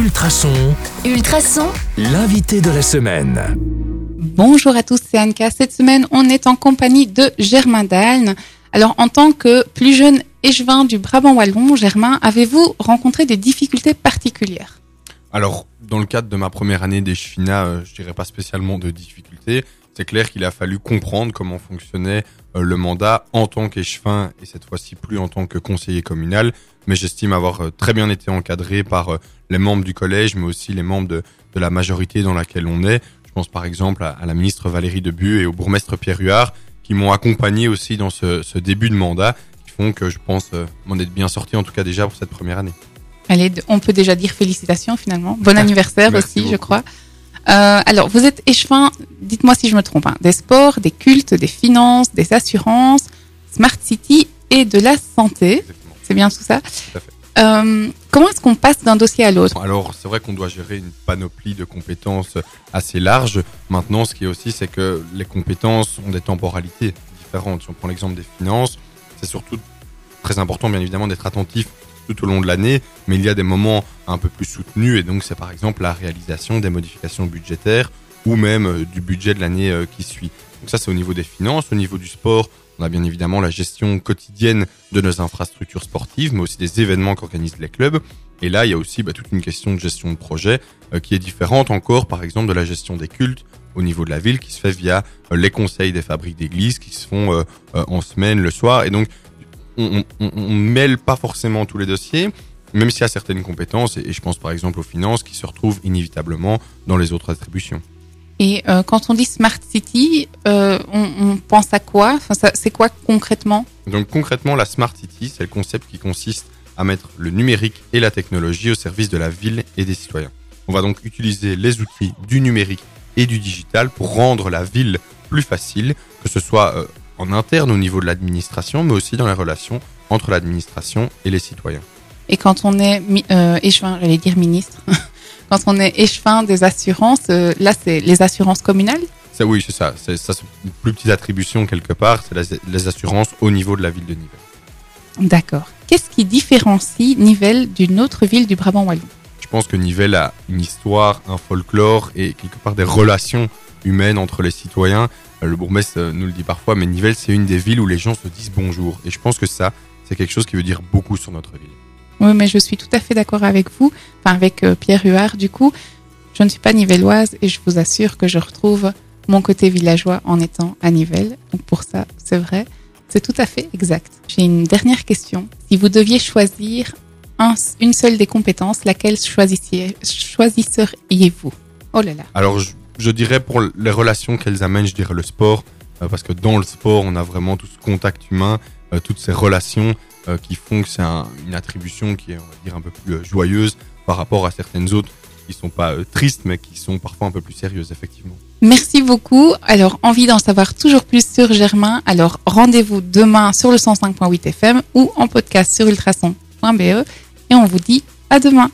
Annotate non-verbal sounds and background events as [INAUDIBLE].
Ultrason, Ultrason, l'invité de la semaine. Bonjour à tous, c'est Anka. Cette semaine, on est en compagnie de Germain Dalne. Alors, en tant que plus jeune échevin du Brabant Wallon, Germain, avez-vous rencontré des difficultés particulières? Alors, dans le cadre de ma première année d'échevinat, euh, je dirais pas spécialement de difficultés. C'est clair qu'il a fallu comprendre comment fonctionnait euh, le mandat en tant qu'échevin et cette fois-ci plus en tant que conseiller communal. Mais j'estime avoir euh, très bien été encadré par les membres du collège, mais aussi les membres de, la majorité dans laquelle on est. Je pense par exemple à, la ministre Valérie Debu et au bourgmestre Pierre Huard qui m'ont accompagné aussi dans ce, début de mandat, qui font que je pense m'en être bien sorti en tout cas déjà pour cette première année. Allez, on peut déjà dire félicitations finalement. Bon anniversaire aussi, je crois. Euh, alors, vous êtes échevin, dites-moi si je me trompe, hein, des sports, des cultes, des finances, des assurances, Smart City et de la santé. C'est bien tout ça Tout à fait. Euh, Comment est-ce qu'on passe d'un dossier à l'autre? Alors, c'est vrai qu'on doit gérer une panoplie de compétences assez large. Maintenant, ce qui est aussi, c'est que les compétences ont des temporalités différentes. Si on prend l'exemple des finances, c'est surtout très important, bien évidemment, d'être attentif tout au long de l'année, mais il y a des moments un peu plus soutenus, et donc c'est par exemple la réalisation des modifications budgétaires ou même euh, du budget de l'année euh, qui suit. Donc ça, c'est au niveau des finances. Au niveau du sport, on a bien évidemment la gestion quotidienne de nos infrastructures sportives, mais aussi des événements qu'organisent les clubs. Et là, il y a aussi bah, toute une question de gestion de projet euh, qui est différente encore, par exemple, de la gestion des cultes au niveau de la ville, qui se fait via les conseils des fabriques d'église, qui se font en semaine, le soir. Et donc, on, on, on mêle pas forcément tous les dossiers, même s'il y a certaines compétences, et, et je pense par exemple aux finances, qui se retrouvent inévitablement dans les autres attributions. Et euh, quand on dit Smart City, euh, on, on pense à quoi? Enfin, C'est quoi concrètement? Donc concrètement, la Smart City, c'est le concept qui consiste à mettre le numérique et la technologie au service de la ville et des citoyens. On va donc utiliser les outils du numérique et du digital pour rendre la ville plus facile, que ce soit euh, en interne au niveau de l'administration, mais aussi dans les relations entre l'administration et les citoyens. Et quand on est euh, échevin, j'allais dire ministre, [LAUGHS] quand on est échevin des assurances, euh, là c'est les assurances communales? Ça, oui, c'est ça. C'est ça, c'est une plus petite attribution quelque part. C'est la- les assurances au niveau de la ville de Nivelles. D'accord. Qu'est-ce qui différencie Nivelles d'une autre ville du Brabant Wallon? Je pense que Nivelles a une histoire, un folklore et quelque part des relations humaines entre les citoyens. Euh, Le bourgmestre euh, nous le dit parfois, mais Nivelles, c'est une des villes où les gens se disent bonjour. Et je pense que ça, c'est quelque chose qui veut dire beaucoup sur notre ville. Oui, mais je suis tout à fait d'accord avec vous, enfin avec euh, Pierre Huard du coup. Je ne suis pas nivelloise et je vous assure que je retrouve mon côté villageois en étant à Nivelles. Donc pour ça, c'est vrai, c'est tout à fait exact. J'ai une dernière question. Si vous deviez choisir un- une seule des compétences, laquelle choisisseriez-vous? Oh là là. Alors, je, je dirais pour les relations qu'elles amènent, je dirais le sport. euh, parce que dans le sport, on a vraiment tout ce contact humain, euh, toutes ces relations euh, qui font que c'est un- une attribution qui est, on va dire, un peu plus joyeuse par rapport à certaines autres qui sont pas tristes, mais qui sont parfois un peu plus sérieuses, effectivement. Merci beaucoup. Alors, envie d'en savoir toujours plus sur Germain. Alors, rendez-vous demain sur le 105.8 FM ou en podcast sur ultrason.be. Et on vous dit à demain.